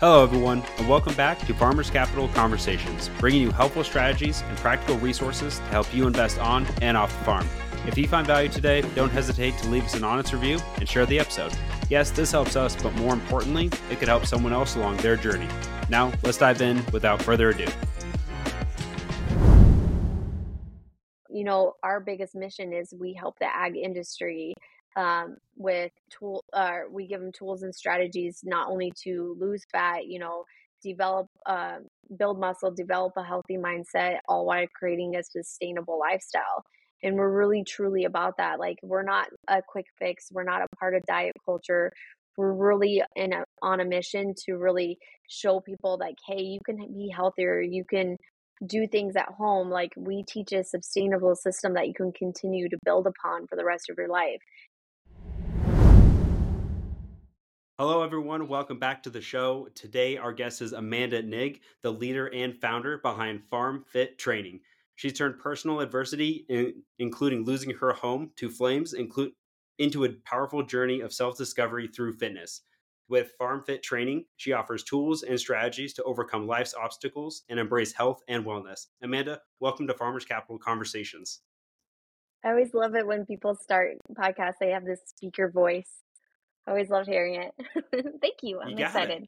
Hello, everyone, and welcome back to Farmers Capital Conversations, bringing you helpful strategies and practical resources to help you invest on and off the farm. If you find value today, don't hesitate to leave us an honest review and share the episode. Yes, this helps us, but more importantly, it could help someone else along their journey. Now, let's dive in without further ado. You know, our biggest mission is we help the ag industry um, with tool uh, we give them tools and strategies not only to lose fat you know develop uh, build muscle develop a healthy mindset all while creating a sustainable lifestyle. And we're really truly about that like we're not a quick fix we're not a part of diet culture we're really in a, on a mission to really show people like hey you can be healthier you can do things at home like we teach a sustainable system that you can continue to build upon for the rest of your life Hello, everyone. Welcome back to the show. Today, our guest is Amanda Nigg, the leader and founder behind Farm Fit Training. She's turned personal adversity, in, including losing her home to flames, into a powerful journey of self discovery through fitness. With Farm Fit Training, she offers tools and strategies to overcome life's obstacles and embrace health and wellness. Amanda, welcome to Farmers Capital Conversations. I always love it when people start podcasts, they have this speaker voice. Always loved hearing it. Thank you. I'm you excited.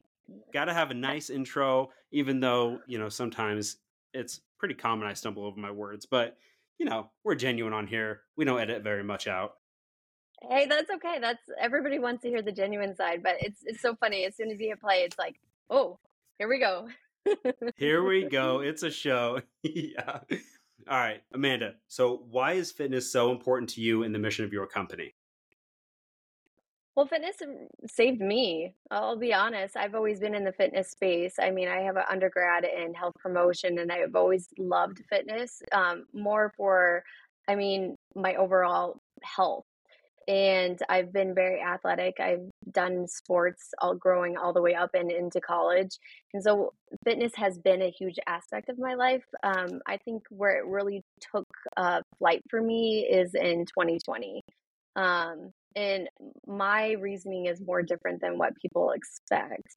Got to have a nice intro, even though, you know, sometimes it's pretty common I stumble over my words, but, you know, we're genuine on here. We don't edit very much out. Hey, that's okay. That's everybody wants to hear the genuine side, but it's it's so funny. As soon as you hit play, it's like, oh, here we go. here we go. It's a show. yeah. All right, Amanda. So, why is fitness so important to you in the mission of your company? Well, fitness saved me. I'll be honest. I've always been in the fitness space. I mean, I have an undergrad in health promotion and I've always loved fitness um, more for, I mean, my overall health. And I've been very athletic. I've done sports all growing all the way up and into college. And so fitness has been a huge aspect of my life. Um, I think where it really took uh, flight for me is in 2020. Um, and my reasoning is more different than what people expect.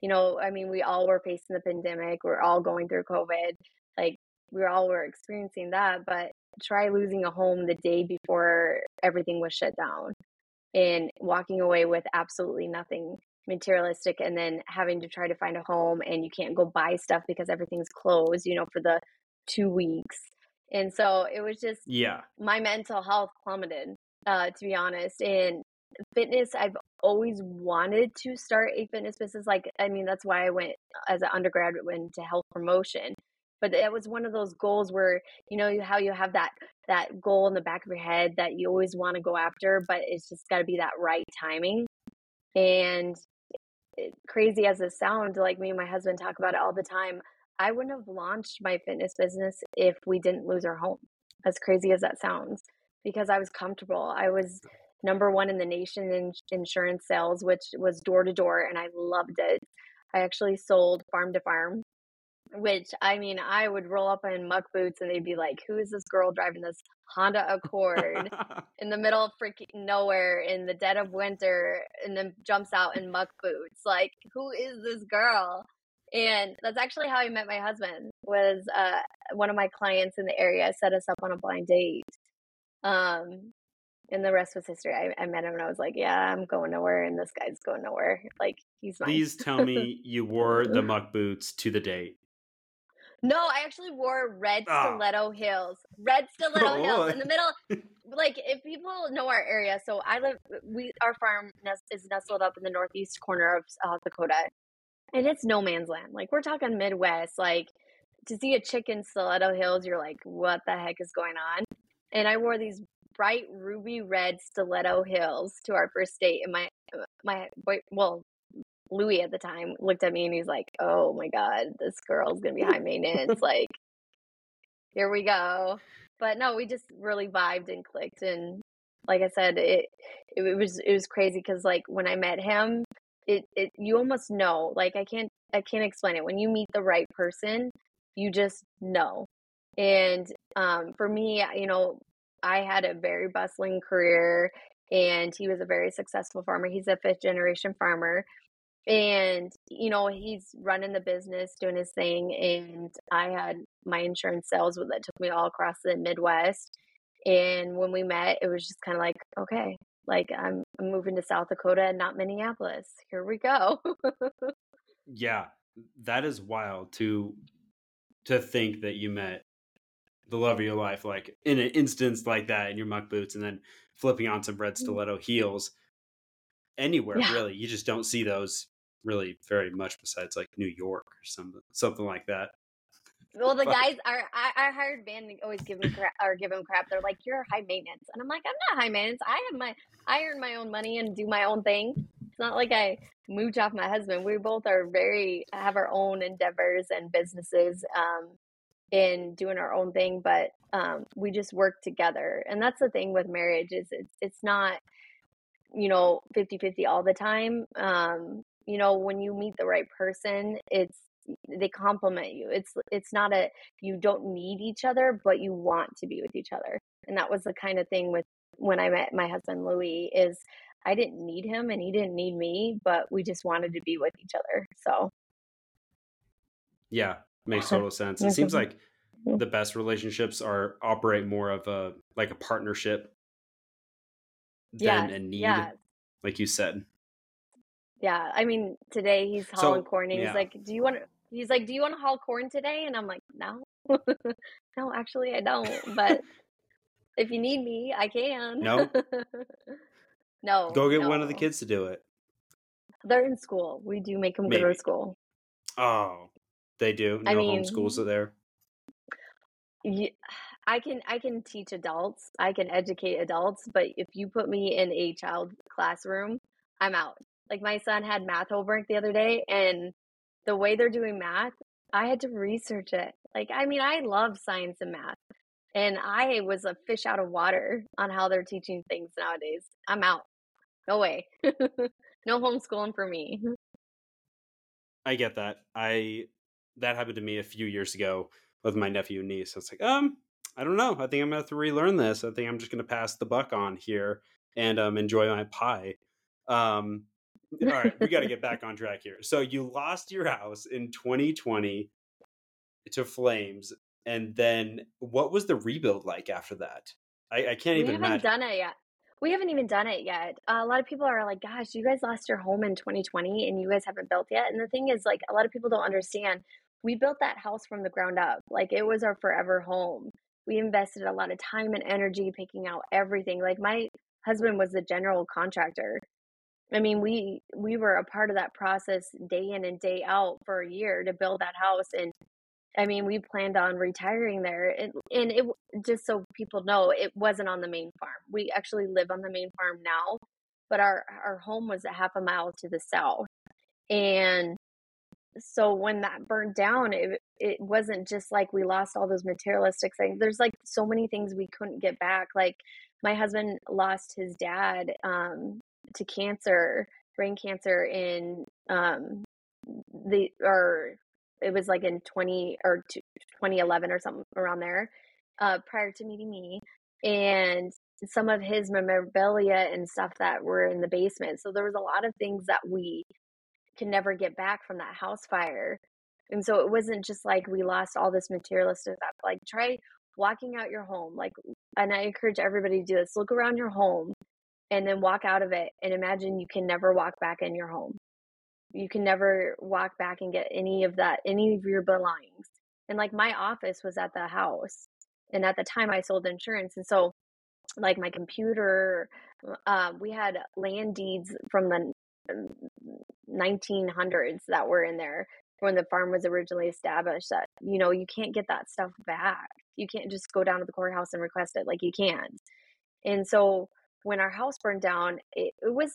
You know, I mean, we all were facing the pandemic, we're all going through COVID. Like, we all were experiencing that, but try losing a home the day before everything was shut down and walking away with absolutely nothing materialistic and then having to try to find a home and you can't go buy stuff because everything's closed, you know, for the two weeks. And so it was just, yeah, my mental health plummeted uh, to be honest. And fitness, I've always wanted to start a fitness business. Like, I mean, that's why I went as an undergrad went to health promotion. But it was one of those goals where you know how you have that that goal in the back of your head that you always want to go after, but it's just got to be that right timing. And crazy as it sounds, like me and my husband talk about it all the time. I wouldn't have launched my fitness business if we didn't lose our home. As crazy as that sounds because I was comfortable. I was number one in the nation in insurance sales, which was door to door, and I loved it. I actually sold farm to farm, which I mean, I would roll up in muck boots and they'd be like, Who is this girl driving this Honda Accord in the middle of freaking nowhere in the dead of winter and then jumps out in muck boots? Like, who is this girl? And that's actually how I met my husband. Was uh, one of my clients in the area set us up on a blind date, um, and the rest was history. I, I met him and I was like, yeah, I'm going nowhere, and this guy's going nowhere. Like he's mine. Please tell me you wore the muck boots to the date. No, I actually wore red ah. stiletto heels. Red stiletto oh. heels in the middle. Like if people know our area, so I live. We our farm nest is nestled up in the northeast corner of South Dakota, and it's no man's land. Like we're talking Midwest. Like to see a chicken stiletto heels, you're like, what the heck is going on? And I wore these bright ruby red stiletto heels to our first date. And my uh, my boy, well, Louis at the time looked at me and he's like, "Oh my god, this girl's gonna be high maintenance." like, here we go. But no, we just really vibed and clicked, and like I said, it it, it was it was crazy because like when I met him, it it you almost know. Like I can't I can't explain it. When you meet the right person, you just know and um, for me, you know, I had a very bustling career and he was a very successful farmer. He's a fifth generation farmer. and you know he's running the business doing his thing and i had my insurance sales that took me all across the midwest and when we met it was just kind of like okay like I'm, I'm moving to south dakota and not minneapolis here we go yeah that is wild to to think that you met the love of your life like in an instance like that in your muck boots and then flipping on some red mm. stiletto heels anywhere yeah. really you just don't see those really very much besides like New York or something something like that. Well, the guys are I, I hired band always give me crap or give them crap. They're like, "You're high maintenance," and I'm like, "I'm not high maintenance. I have my I earn my own money and do my own thing. It's not like I mooch off my husband. We both are very have our own endeavors and businesses, um, in doing our own thing, but um, we just work together. And that's the thing with marriage is it's it's not you know 50-50 all the time. Um you know when you meet the right person it's they complement you. It's it's not a you don't need each other but you want to be with each other. And that was the kind of thing with when i met my husband louis is i didn't need him and he didn't need me but we just wanted to be with each other so. Yeah makes total sense it seems like the best relationships are operate more of a like a partnership than yeah, a need yeah. like you said yeah, I mean, today he's hauling so, corn, and yeah. he's like, "Do you want?" to He's like, "Do you want to haul corn today?" And I'm like, "No, no, actually, I don't. But if you need me, I can." No, no. Go get no. one of the kids to do it. They're in school. We do make them Maybe. go to school. Oh, they do. No I mean, homeschools are there. Yeah, I can I can teach adults. I can educate adults, but if you put me in a child classroom, I'm out. Like my son had math homework the other day, and the way they're doing math, I had to research it. Like, I mean, I love science and math, and I was a fish out of water on how they're teaching things nowadays. I'm out. No way. no homeschooling for me. I get that. I that happened to me a few years ago with my nephew and niece. It's like, um, I don't know. I think I'm gonna have to relearn this. I think I'm just gonna pass the buck on here and um enjoy my pie. Um, all right, we got to get back on track here. So you lost your house in 2020 to flames, and then what was the rebuild like after that? I, I can't we even. We haven't imagine. done it yet. We haven't even done it yet. Uh, a lot of people are like, "Gosh, you guys lost your home in 2020, and you guys haven't built yet." And the thing is, like, a lot of people don't understand. We built that house from the ground up. Like it was our forever home. We invested a lot of time and energy picking out everything. Like my husband was the general contractor I mean, we we were a part of that process day in and day out for a year to build that house, and I mean, we planned on retiring there, and, and it just so people know, it wasn't on the main farm. We actually live on the main farm now, but our our home was a half a mile to the south, and so when that burned down, it it wasn't just like we lost all those materialistic things. There's like so many things we couldn't get back, like my husband lost his dad um, to cancer, brain cancer in um the or it was like in 20 or 2011 or something around there uh prior to meeting me and some of his memorabilia and stuff that were in the basement so there was a lot of things that we can never get back from that house fire and so it wasn't just like we lost all this materialistic stuff like try walking out your home like and i encourage everybody to do this look around your home and then walk out of it and imagine you can never walk back in your home. You can never walk back and get any of that, any of your belongings. And like my office was at the house. And at the time I sold insurance. And so, like my computer, uh, we had land deeds from the 1900s that were in there when the farm was originally established that you know you can't get that stuff back you can't just go down to the courthouse and request it like you can and so when our house burned down, it, it was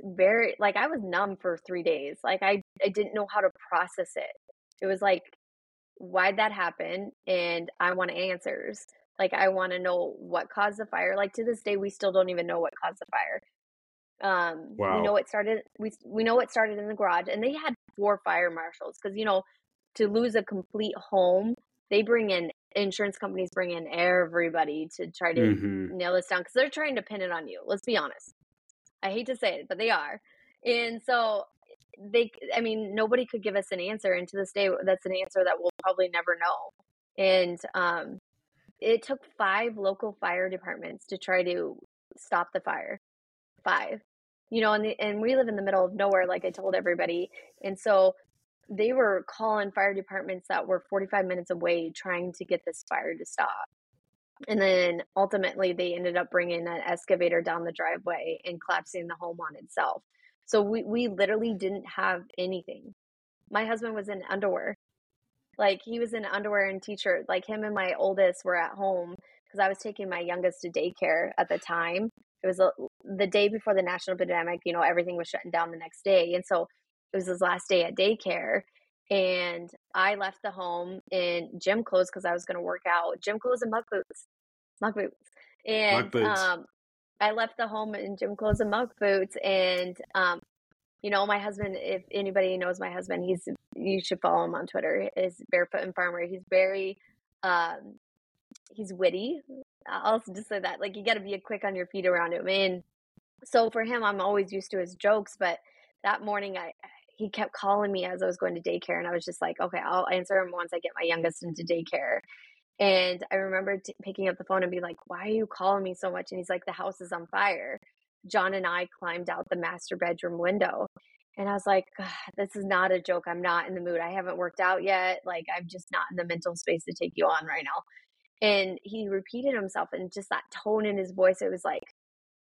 very like I was numb for three days. Like I I didn't know how to process it. It was like, why'd that happen? And I want answers. Like I want to know what caused the fire. Like to this day, we still don't even know what caused the fire. Um, wow. we know it started. We we know it started in the garage, and they had four fire marshals because you know to lose a complete home, they bring in insurance companies bring in everybody to try to mm-hmm. nail this down because they're trying to pin it on you. Let's be honest. I hate to say it, but they are. And so they i mean nobody could give us an answer and to this day that's an answer that we'll probably never know and um it took five local fire departments to try to stop the fire five you know and the, and we live in the middle of nowhere like i told everybody. And so they were calling fire departments that were 45 minutes away trying to get this fire to stop. And then ultimately they ended up bringing an excavator down the driveway and collapsing the home on itself. So we, we literally didn't have anything. My husband was in underwear. Like he was in underwear and t-shirt. Like him and my oldest were at home because i was taking my youngest to daycare at the time it was a, the day before the national pandemic you know everything was shutting down the next day and so it was his last day at daycare and i left the home in gym clothes because i was going to work out gym clothes and muck boots muck boots and boots. um i left the home in gym clothes and muck boots and um you know my husband if anybody knows my husband he's you should follow him on twitter is barefoot and farmer he's very um he's witty i'll just say that like you got to be quick on your feet around him and so for him i'm always used to his jokes but that morning i he kept calling me as i was going to daycare and i was just like okay i'll answer him once i get my youngest into daycare and i remember t- picking up the phone and be like why are you calling me so much and he's like the house is on fire john and i climbed out the master bedroom window and I was like, this is not a joke. I'm not in the mood. I haven't worked out yet. Like, I'm just not in the mental space to take you on right now. And he repeated himself and just that tone in his voice, it was like,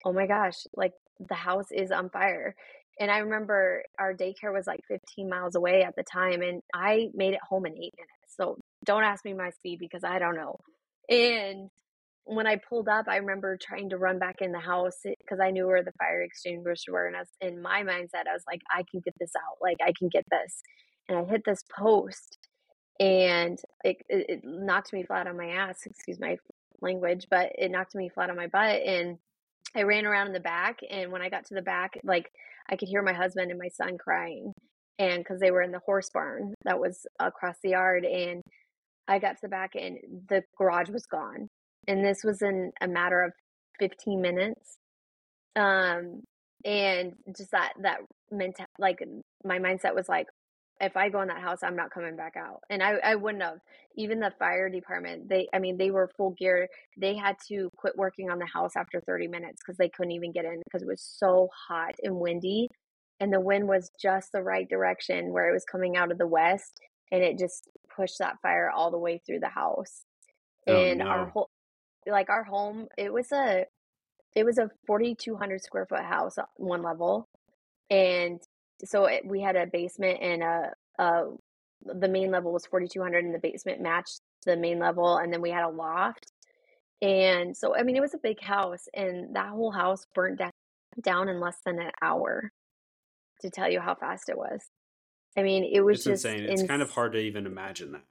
oh my gosh, like the house is on fire. And I remember our daycare was like 15 miles away at the time, and I made it home in eight minutes. So don't ask me my speed because I don't know. And when I pulled up, I remember trying to run back in the house because I knew where the fire extinguishers were. And I was, in my mindset, I was like, I can get this out. Like, I can get this. And I hit this post and it, it, it knocked me flat on my ass, excuse my language, but it knocked me flat on my butt. And I ran around in the back. And when I got to the back, like, I could hear my husband and my son crying. And because they were in the horse barn that was across the yard. And I got to the back and the garage was gone and this was in a matter of 15 minutes um and just that that mental like my mindset was like if i go in that house i'm not coming back out. And i i wouldn't have. Even the fire department they i mean they were full gear. They had to quit working on the house after 30 minutes because they couldn't even get in because it was so hot and windy. And the wind was just the right direction where it was coming out of the west and it just pushed that fire all the way through the house. Oh, and no. our whole like our home it was a it was a 4200 square foot house on one level. And so it, we had a basement and a, a the main level was 4200 and the basement matched the main level and then we had a loft. And so i mean it was a big house and that whole house burnt down, down in less than an hour to tell you how fast it was. I mean it was it's just insane. It's ins- kind of hard to even imagine that.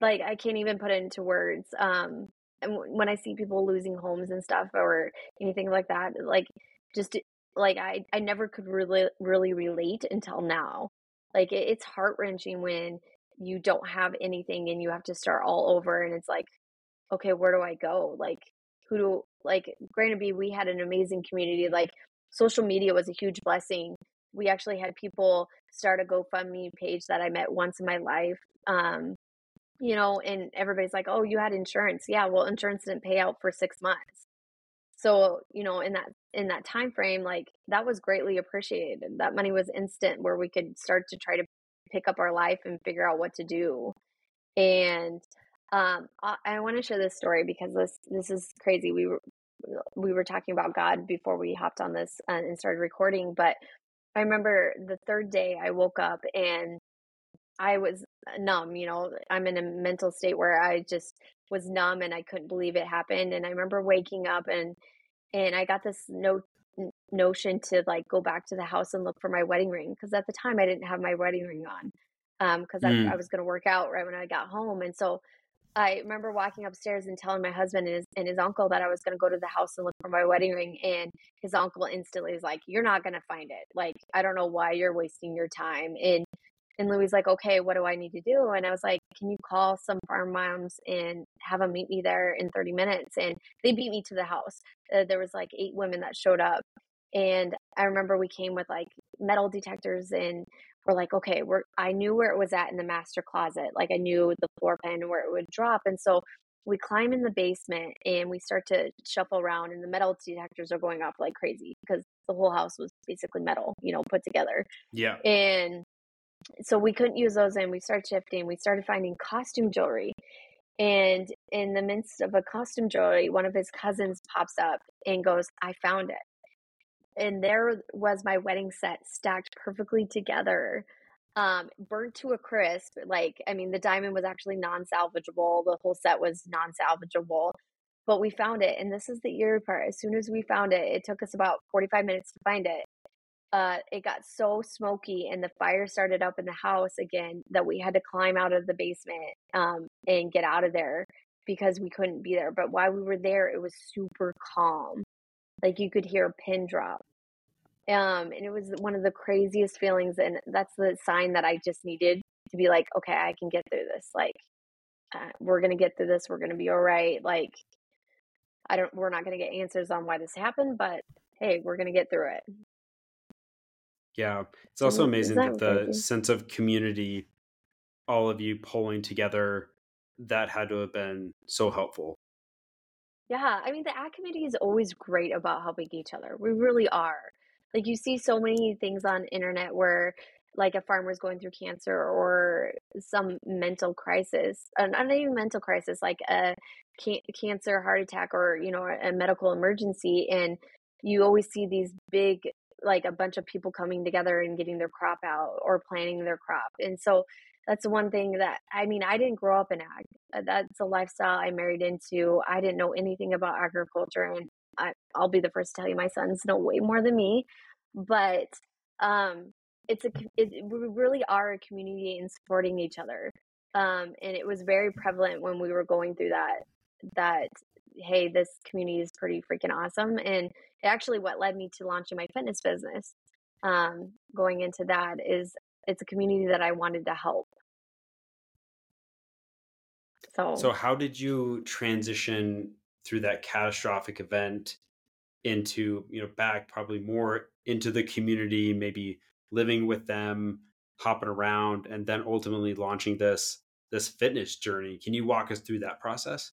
Like i can't even put it into words um and when I see people losing homes and stuff or anything like that, like just like I I never could really really relate until now. Like it, it's heart wrenching when you don't have anything and you have to start all over, and it's like, okay, where do I go? Like who do like? Granted, be we had an amazing community. Like social media was a huge blessing. We actually had people start a GoFundMe page that I met once in my life. Um, you know, and everybody's like, "Oh, you had insurance." Yeah, well, insurance didn't pay out for 6 months. So, you know, in that in that time frame, like that was greatly appreciated. That money was instant where we could start to try to pick up our life and figure out what to do. And um I, I want to share this story because this this is crazy. We were we were talking about God before we hopped on this uh, and started recording, but I remember the third day I woke up and I was numb, you know, I'm in a mental state where I just was numb and I couldn't believe it happened. And I remember waking up and and I got this no notion to like go back to the house and look for my wedding ring because at the time I didn't have my wedding ring on um because mm. I, I was going to work out right when I got home and so I remember walking upstairs and telling my husband and his, and his uncle that I was going to go to the house and look for my wedding ring. And his uncle instantly was like, You're not going to find it. Like, I don't know why you're wasting your time. And and Louis like, okay, what do I need to do? And I was like, can you call some farm moms and have them meet me there in 30 minutes? And they beat me to the house. Uh, there was like eight women that showed up And I remember we came with like metal detectors and we're like, okay, we're I knew where it was at in the master closet. Like I knew the floor pan where it would drop. And so we climb in the basement and we start to shuffle around and the metal detectors are going off like crazy because the whole house was basically metal, you know, put together. Yeah. And so we couldn't use those and we started shifting. We started finding costume jewelry. And in the midst of a costume jewelry, one of his cousins pops up and goes, I found it and there was my wedding set stacked perfectly together um burnt to a crisp like i mean the diamond was actually non-salvageable the whole set was non-salvageable but we found it and this is the eerie part as soon as we found it it took us about 45 minutes to find it uh, it got so smoky and the fire started up in the house again that we had to climb out of the basement um, and get out of there because we couldn't be there. But while we were there, it was super calm. Like you could hear a pin drop. Um, and it was one of the craziest feelings. And that's the sign that I just needed to be like, okay, I can get through this. Like, uh, we're going to get through this. We're going to be all right. Like, I don't, we're not going to get answers on why this happened, but hey, we're going to get through it. Yeah. It's also amazing that, that the sense of community, all of you pulling together, that had to have been so helpful. Yeah, I mean, the ag community is always great about helping each other. We really are. Like you see so many things on internet where like a farmer's going through cancer or some mental crisis, uh, not even mental crisis, like a can- cancer, heart attack, or you know, a medical emergency, and you always see these big like a bunch of people coming together and getting their crop out or planting their crop. And so that's one thing that I mean, I didn't grow up in ag. Uh, that's a lifestyle I married into. I didn't know anything about agriculture, and I, will be the first to tell you, my sons know way more than me. But um, it's a it, we really are a community in supporting each other, um, and it was very prevalent when we were going through that. That hey, this community is pretty freaking awesome, and actually what led me to launching my fitness business. Um, going into that is it's a community that I wanted to help. So, so how did you transition through that catastrophic event into, you know, back probably more into the community, maybe living with them, hopping around, and then ultimately launching this this fitness journey? Can you walk us through that process?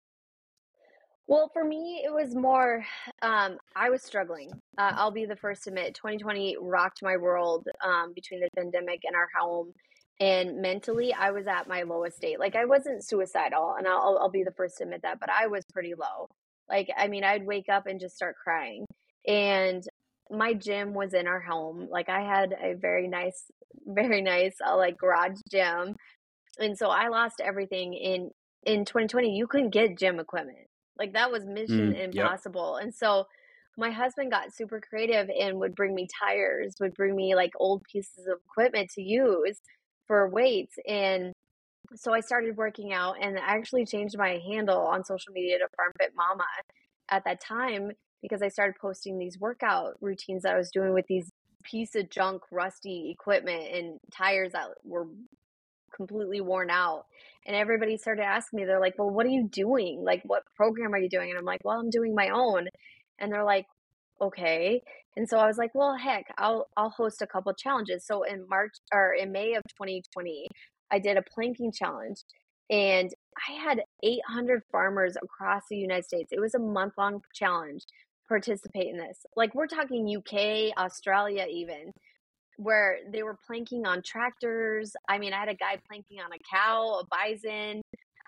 Well, for me, it was more, um, I was struggling. Uh, I'll be the first to admit, 2020 rocked my world um, between the pandemic and our home. And mentally, I was at my lowest state. Like, I wasn't suicidal, and I'll, I'll be the first to admit that, but I was pretty low. Like, I mean, I'd wake up and just start crying. And my gym was in our home. Like, I had a very nice, very nice, uh, like, garage gym. And so I lost everything in in 2020. You couldn't get gym equipment like that was mission mm, impossible. Yep. And so my husband got super creative and would bring me tires, would bring me like old pieces of equipment to use for weights. And so I started working out and I actually changed my handle on social media to Farm Fit Mama at that time because I started posting these workout routines that I was doing with these piece of junk rusty equipment and tires that were completely worn out. And everybody started asking me, they're like, well, what are you doing? Like, what program are you doing? And I'm like, well, I'm doing my own. And they're like, okay. And so I was like, well, heck, I'll, I'll host a couple challenges. So in March or in May of 2020, I did a planking challenge and I had 800 farmers across the United States. It was a month long challenge participate in this. Like we're talking UK, Australia even where they were planking on tractors. I mean, I had a guy planking on a cow, a bison.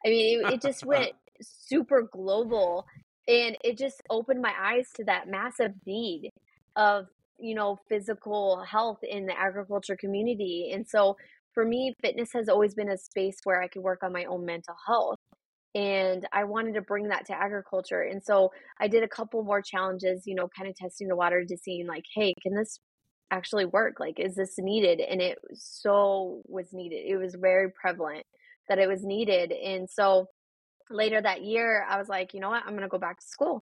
I mean, it, it just went super global and it just opened my eyes to that massive need of, you know, physical health in the agriculture community. And so for me, fitness has always been a space where I could work on my own mental health. And I wanted to bring that to agriculture. And so I did a couple more challenges, you know, kind of testing the water to seeing like, hey, can this actually work? Like, is this needed? And it so was needed. It was very prevalent that it was needed. And so later that year, I was like, you know what? I'm going to go back to school.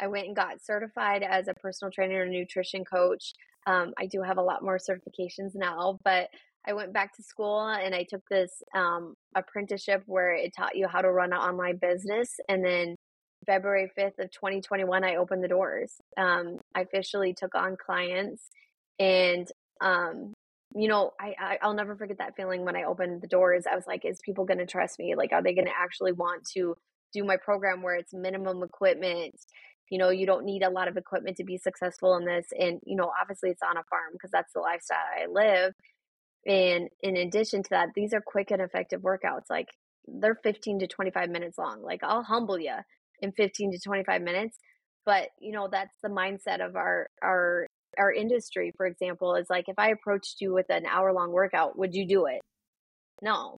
I went and got certified as a personal trainer and nutrition coach. Um, I do have a lot more certifications now, but I went back to school and I took this um, apprenticeship where it taught you how to run an online business. And then February 5th of 2021, I opened the doors. Um, I officially took on clients and, um, you know, I, I I'll never forget that feeling when I opened the doors. I was like, is people going to trust me? Like, are they going to actually want to do my program where it's minimum equipment? You know, you don't need a lot of equipment to be successful in this. And, you know, obviously it's on a farm because that's the lifestyle I live. And in addition to that, these are quick and effective workouts. Like they're 15 to 25 minutes long. Like I'll humble you in 15 to 25 minutes. But, you know, that's the mindset of our, our, our industry, for example, is like if I approached you with an hour long workout, would you do it? No.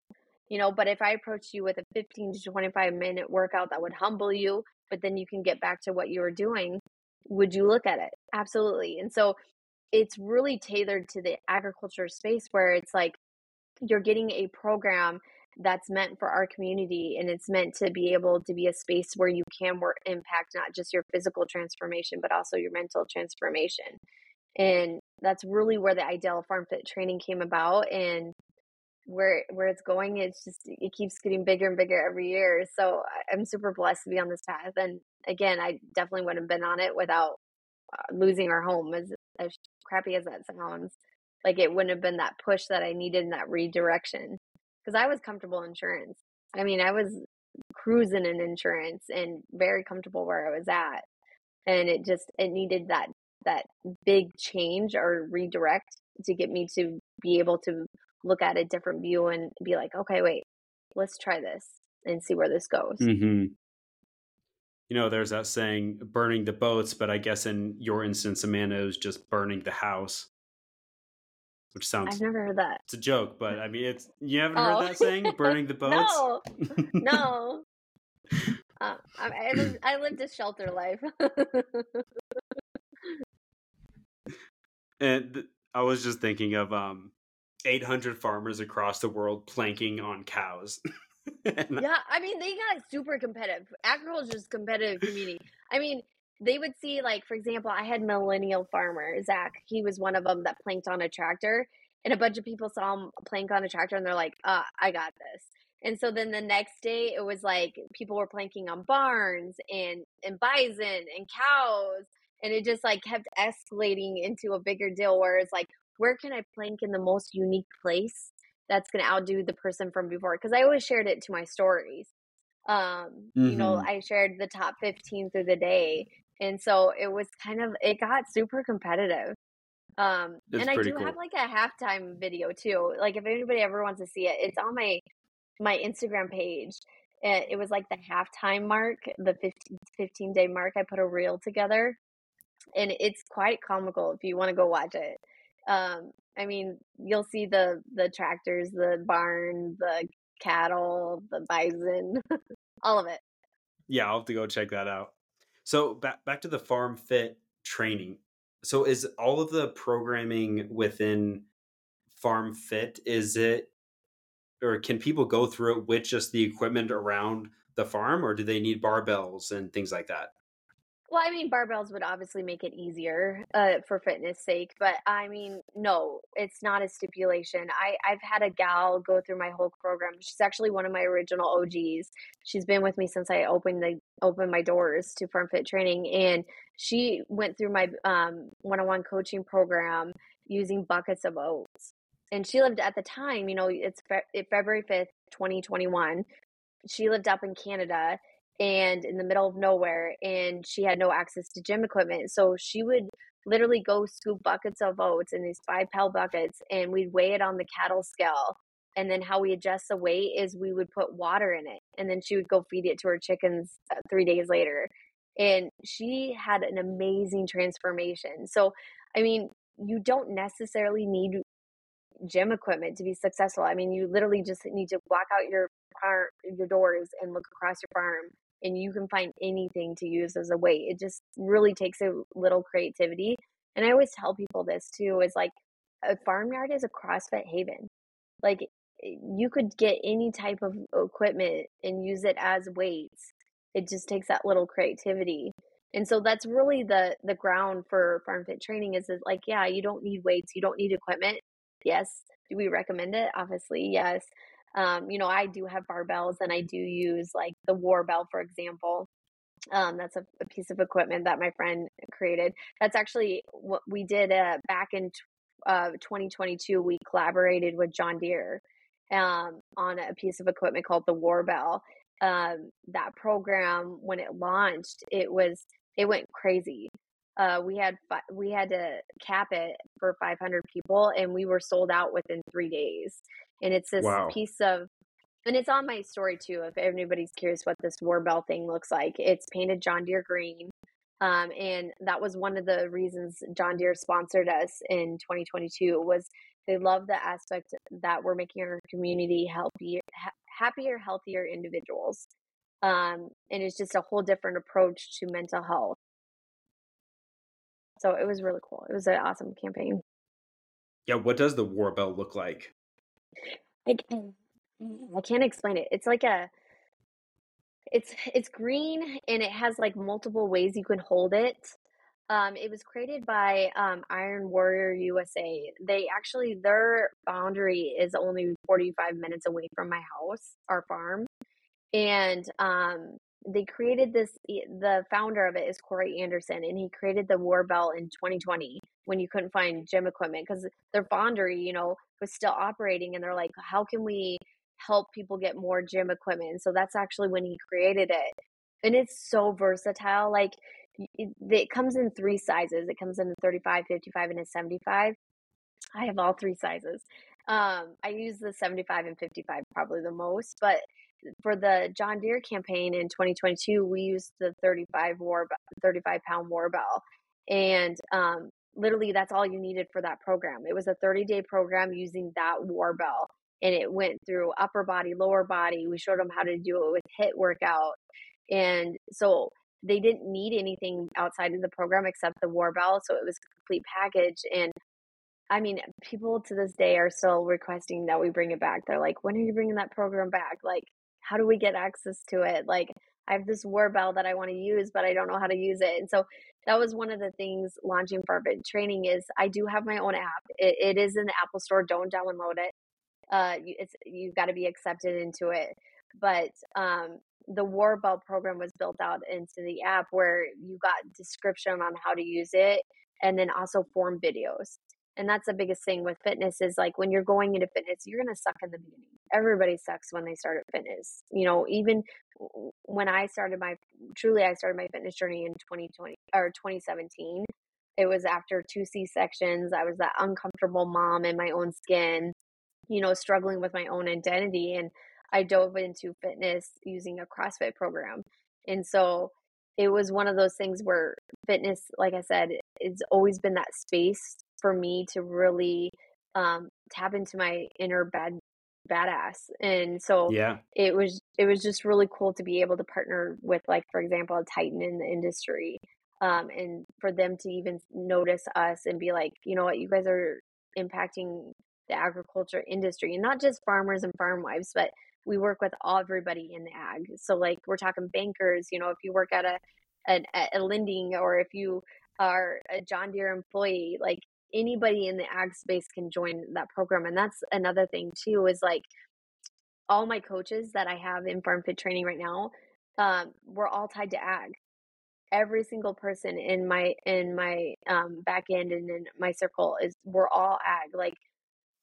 You know, but if I approached you with a 15 to 25 minute workout that would humble you, but then you can get back to what you were doing, would you look at it? Absolutely. And so it's really tailored to the agriculture space where it's like you're getting a program that's meant for our community and it's meant to be able to be a space where you can work impact not just your physical transformation but also your mental transformation and that's really where the ideal farm fit training came about and where where it's going it's just it keeps getting bigger and bigger every year so i'm super blessed to be on this path and again i definitely wouldn't have been on it without uh, losing our home as as crappy as that sounds like it wouldn't have been that push that i needed in that redirection because i was comfortable insurance. I mean i was cruising in insurance and very comfortable where i was at and it just it needed that that big change or redirect to get me to be able to look at a different view and be like, okay, wait, let's try this and see where this goes. Mm-hmm. You know, there's that saying, burning the boats, but I guess in your instance, Amanda was just burning the house. Which sounds. I've never heard that. It's a joke, but I mean, it's you haven't oh. heard that saying, burning the boats. no, no. Uh, I, I, lived, I lived a shelter life. and I was just thinking of um, 800 farmers across the world planking on cows. yeah, I mean, they got super competitive. Agriculture is competitive community. I mean, they would see, like, for example, I had millennial farmer, Zach. He was one of them that planked on a tractor. And a bunch of people saw him plank on a tractor and they're like, uh, I got this. And so then the next day it was like people were planking on barns and, and bison and cows. And it just like kept escalating into a bigger deal where it's like, where can I plank in the most unique place that's going to outdo the person from before? Because I always shared it to my stories. Um, mm-hmm. You know, mm-hmm. I shared the top 15 through the day. And so it was kind of, it got super competitive. Um, and I do cool. have like a halftime video too. Like if anybody ever wants to see it, it's on my, my Instagram page. It was like the halftime mark, the 15, 15 day mark. I put a reel together and it's quite comical if you want to go watch it. Um, I mean, you'll see the the tractors, the barn, the cattle, the bison, all of it. Yeah, I'll have to go check that out. So back back to the farm fit training. So is all of the programming within farm fit is it or can people go through it with just the equipment around the farm or do they need barbells and things like that? Well, I mean, barbells would obviously make it easier uh, for fitness sake, but I mean, no, it's not a stipulation. I I've had a gal go through my whole program. She's actually one of my original OGs. She's been with me since I opened the opened my doors to Farm Fit Training, and she went through my um, one-on-one coaching program using buckets of oats. And she lived at the time, you know, it's fe- February fifth, twenty twenty one. She lived up in Canada and in the middle of nowhere and she had no access to gym equipment. So she would literally go scoop buckets of oats in these five pound buckets and we'd weigh it on the cattle scale. And then how we adjust the weight is we would put water in it and then she would go feed it to her chickens uh, three days later. And she had an amazing transformation. So i mean you don't necessarily need gym equipment to be successful. I mean you literally just need to walk out your your doors and look across your farm and you can find anything to use as a weight. It just really takes a little creativity. And I always tell people this too is like a farmyard is a CrossFit haven. Like eh, you could get any type of equipment and use it as weights. It just takes that little creativity. And so that's really the the ground for farm fit training is, is like yeah, you don't need weights, you don't need equipment. Yes. Do we recommend it? Obviously, yes. Um, you know, I do have barbells and I do use like the war bell, for example. Um, that's a, a, piece of equipment that my friend created. That's actually what we did uh, back in uh, 2022. We collaborated with John Deere um, on a piece of equipment called the Warbell. Um, that program, when it launched, it was it went crazy. Uh, we had fi- we had to cap it for 500 people, and we were sold out within three days. And it's this wow. piece of and it's on my story too if anybody's curious what this war bell thing looks like it's painted john deere green um, and that was one of the reasons john deere sponsored us in 2022 was they love the aspect that we're making our community healthier happier healthier individuals um, and it's just a whole different approach to mental health so it was really cool it was an awesome campaign yeah what does the Warbell look like like I can't explain it. It's like a it's it's green and it has like multiple ways you can hold it. Um, it was created by um, Iron Warrior USA. They actually their boundary is only 45 minutes away from my house, our farm. And um, they created this the founder of it is Corey Anderson and he created the war Warbell in 2020 when you couldn't find gym equipment because their foundry, you know, was still operating and they're like, how can we help people get more gym equipment. And so that's actually when he created it. And it's so versatile. Like it, it comes in three sizes. It comes in a 35, 55, and a 75. I have all three sizes. Um, I use the 75 and 55 probably the most, but for the John Deere campaign in 2022, we used the 35 war 35 pound war bell, and um, literally that's all you needed for that program. It was a 30 day program using that war bell, and it went through upper body, lower body. We showed them how to do it with HIIT workout. And so they didn't need anything outside of the program except the war bell. So it was a complete package. And I mean, people to this day are still requesting that we bring it back. They're like, when are you bringing that program back? Like, how do we get access to it? Like, I have this Warbell that I want to use, but I don't know how to use it. And so that was one of the things launching Farmfit Training is I do have my own app. It, it is in the Apple Store. Don't download it uh, it's you've got to be accepted into it. But um, the Warbell program was built out into the app where you got description on how to use it, and then also form videos. And that's the biggest thing with fitness is like when you're going into fitness, you're gonna suck in the beginning. Everybody sucks when they start at fitness. You know, even when I started my truly, I started my fitness journey in 2020 or 2017. It was after two C sections. I was that uncomfortable mom in my own skin you know, struggling with my own identity. And I dove into fitness using a CrossFit program. And so it was one of those things where fitness, like I said, it's always been that space for me to really um, tap into my inner bad badass and so yeah it was it was just really cool to be able to partner with like for example a titan in the industry um, and for them to even notice us and be like you know what you guys are impacting the agriculture industry and not just farmers and farm wives, but we work with all everybody in the ag. So like we're talking bankers, you know, if you work at a an, a lending or if you are a John Deere employee, like anybody in the ag space can join that program. And that's another thing too, is like all my coaches that I have in farm fit training right now, um, we're all tied to ag. Every single person in my in my um, back end and in my circle is we're all ag. Like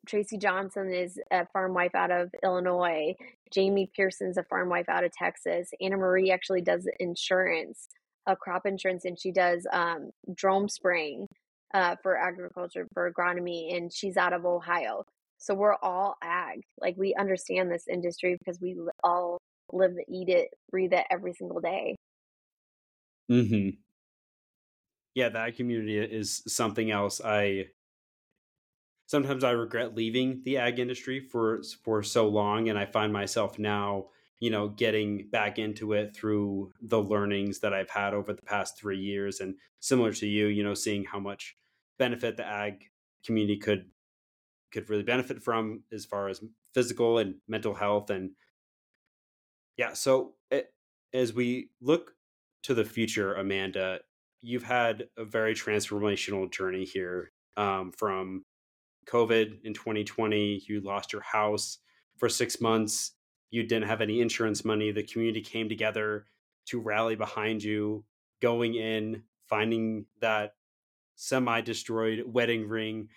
Tracy Johnson is a farm wife out of Illinois. Jamie Pearson's a farm wife out of Texas. Anna Marie actually does insurance, a crop insurance, and she does um, drone spraying uh, for agriculture, for agronomy, and she's out of Ohio. So we're all ag. Like we understand this industry because we all live, eat it, breathe it every single day. Hmm. Yeah, that community is something else. I sometimes I regret leaving the ag industry for for so long, and I find myself now, you know, getting back into it through the learnings that I've had over the past three years, and similar to you, you know, seeing how much benefit the ag community could could really benefit from as far as physical and mental health, and yeah. So it, as we look to the future, Amanda, you've had a very transformational journey here um, from COVID in 2020, you lost your house for six months, you didn't have any insurance money. The community came together to rally behind you, going in, finding that semi destroyed wedding ring,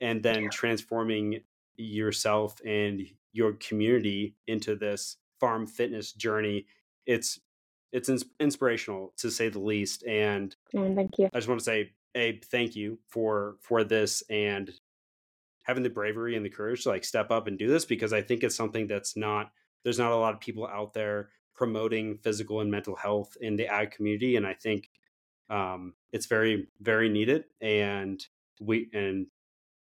and then yeah. transforming yourself and your community into this farm fitness journey. It's it's ins- inspirational to say the least. And oh, thank you. I just want to say, Abe, thank you for for this and having the bravery and the courage to like step up and do this because I think it's something that's not there's not a lot of people out there promoting physical and mental health in the ag community, and I think um, it's very very needed. And we and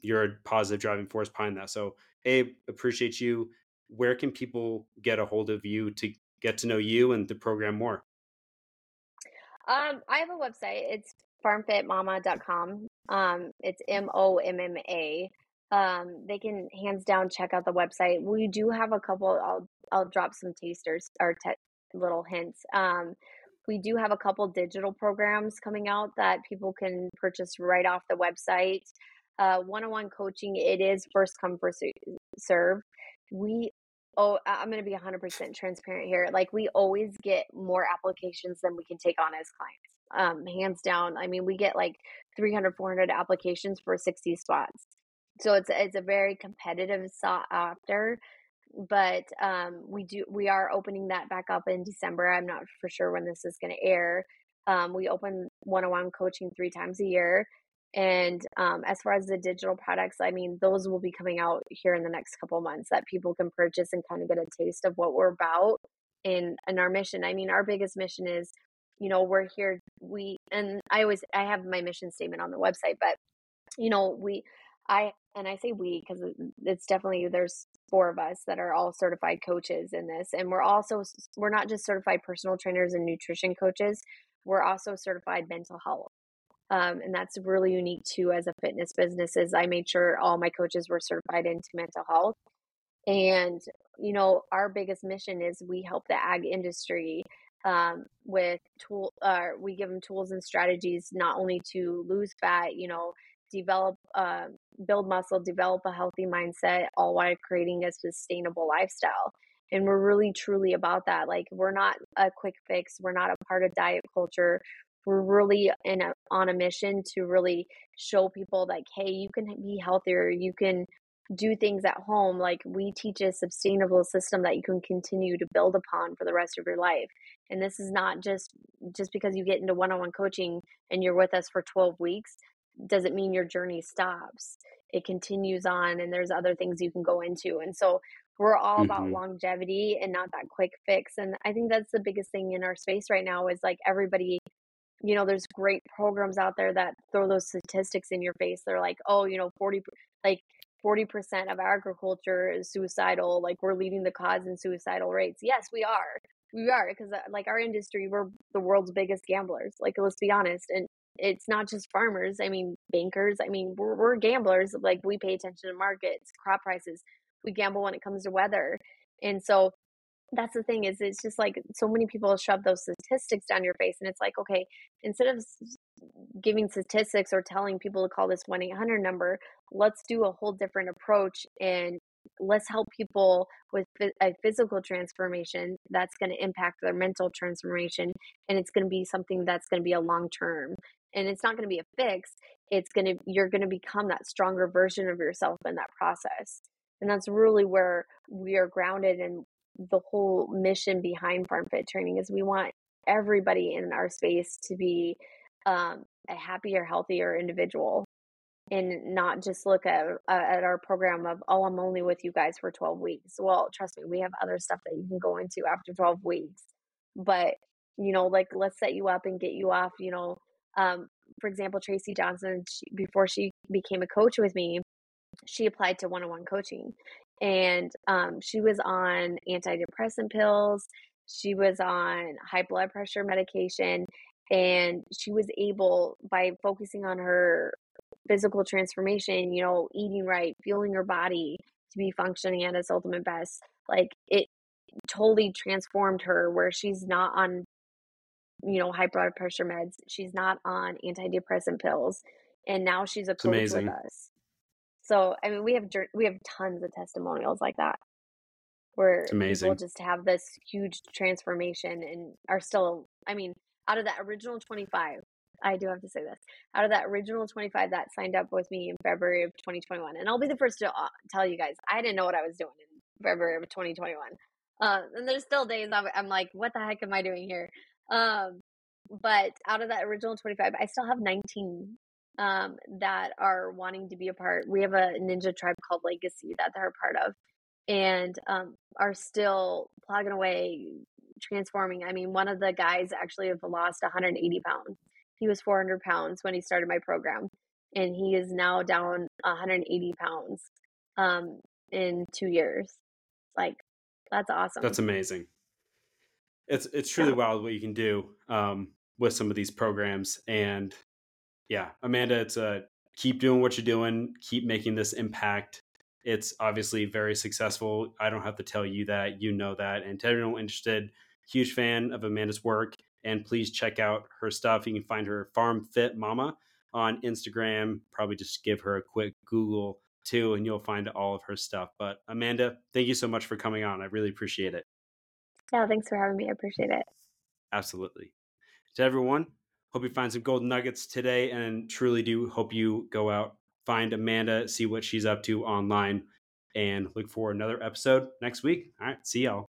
you're a positive driving force behind that. So, Abe, appreciate you. Where can people get a hold of you to get to know you and the program more? Um, I have a website. It's farmfitmomma.com. Um, it's M O M M A. Um, they can hands down check out the website. We do have a couple. I'll I'll drop some tasters or te- little hints. Um, we do have a couple digital programs coming out that people can purchase right off the website. Uh, one-on-one coaching, it is first come first serve. We oh i'm going to be 100% transparent here. Like we always get more applications than we can take on as clients. Um, hands down. I mean we get like 300 400 applications for 60 spots. So it's it's a very competitive sought after but um, we do we are opening that back up in december i'm not for sure when this is going to air um, we open one-on-one coaching three times a year and um, as far as the digital products, I mean, those will be coming out here in the next couple months that people can purchase and kind of get a taste of what we're about in in our mission. I mean, our biggest mission is, you know, we're here. We and I always I have my mission statement on the website, but you know, we I and I say we because it's definitely there's four of us that are all certified coaches in this, and we're also we're not just certified personal trainers and nutrition coaches. We're also certified mental health um, and that's really unique too as a fitness business is i made sure all my coaches were certified into mental health and you know our biggest mission is we help the ag industry um, with tool uh, we give them tools and strategies not only to lose fat you know develop uh, build muscle develop a healthy mindset all while creating a sustainable lifestyle. And we're really truly about that. Like we're not a quick fix. We're not a part of diet culture. We're really in a, on a mission to really show people like hey you can be healthier. You can do things at home. Like we teach a sustainable system that you can continue to build upon for the rest of your life. And this is not just just because you get into one-on-one coaching and you're with us for 12 weeks doesn't mean your journey stops it continues on and there's other things you can go into and so we're all mm-hmm. about longevity and not that quick fix and i think that's the biggest thing in our space right now is like everybody you know, there's great programs out there that throw those statistics in your face. They're like, oh, you know, 40, like 40% of agriculture is suicidal. Like we're leading the cause in suicidal rates. Yes, we are. We are because uh, like our industry, we're the world's biggest gamblers. Like let's be honest. And it's not just farmers. I mean, bankers. I mean, we're, we're gamblers. Like we pay attention to markets, crop prices. We gamble when it comes to weather. And so that's the thing is it's just like so many people shove those statistics down your face and it's like okay instead of giving statistics or telling people to call this 1-800 number let's do a whole different approach and let's help people with a physical transformation that's going to impact their mental transformation and it's going to be something that's going to be a long term and it's not going to be a fix it's going to you're going to become that stronger version of yourself in that process and that's really where we are grounded and the whole mission behind farm fit training is we want everybody in our space to be um, a happier healthier individual and not just look at at our program of oh i'm only with you guys for 12 weeks. Well trust me we have other stuff that you can go into after 12 weeks but you know like let's set you up and get you off you know um, for example tracy johnson she, before she became a coach with me she applied to one-on-one coaching. And um, she was on antidepressant pills she was on high blood pressure medication and she was able by focusing on her physical transformation you know eating right fueling her body to be functioning at its ultimate best like it totally transformed her where she's not on you know high blood pressure meds she's not on antidepressant pills and now she's a coach with us so I mean, we have we have tons of testimonials like that. where it's amazing. people just have this huge transformation and are still, I mean, out of that original 25, I do have to say this. Out of that original 25 that signed up with me in February of 2021, and I'll be the first to uh, tell you guys, I didn't know what I was doing in February of 2021. Uh, and there's still days I'm, I'm, like, what the heck am I doing here? Um, but out of that original 25, I still have 19 um, that are wanting to be a part. We have a ninja tribe called Legacy that they're a part of and um, are still plugging away, transforming. I mean, one of the guys actually have lost 180 pounds. He was 400 pounds when he started my program, and he is now down 180 pounds um, in two years. Like, that's awesome. That's amazing. It's it's truly wild what you can do um, with some of these programs, and yeah, Amanda, it's a keep doing what you're doing, keep making this impact. It's obviously very successful. I don't have to tell you that. You know that. And to everyone interested, huge fan of Amanda's work. And please check out her stuff. You can find her Farm Fit Momma on Instagram. Probably just give her a quick Google too, and you'll find all of her stuff. But Amanda, thank you so much for coming on. I really appreciate it. Yeah, thanks for having me. I appreciate it. Absolutely. To everyone, hope you find some gold nuggets today and truly do hope you go out find Amanda, see what she's up to online, and look for another episode next week. All right, see y'all.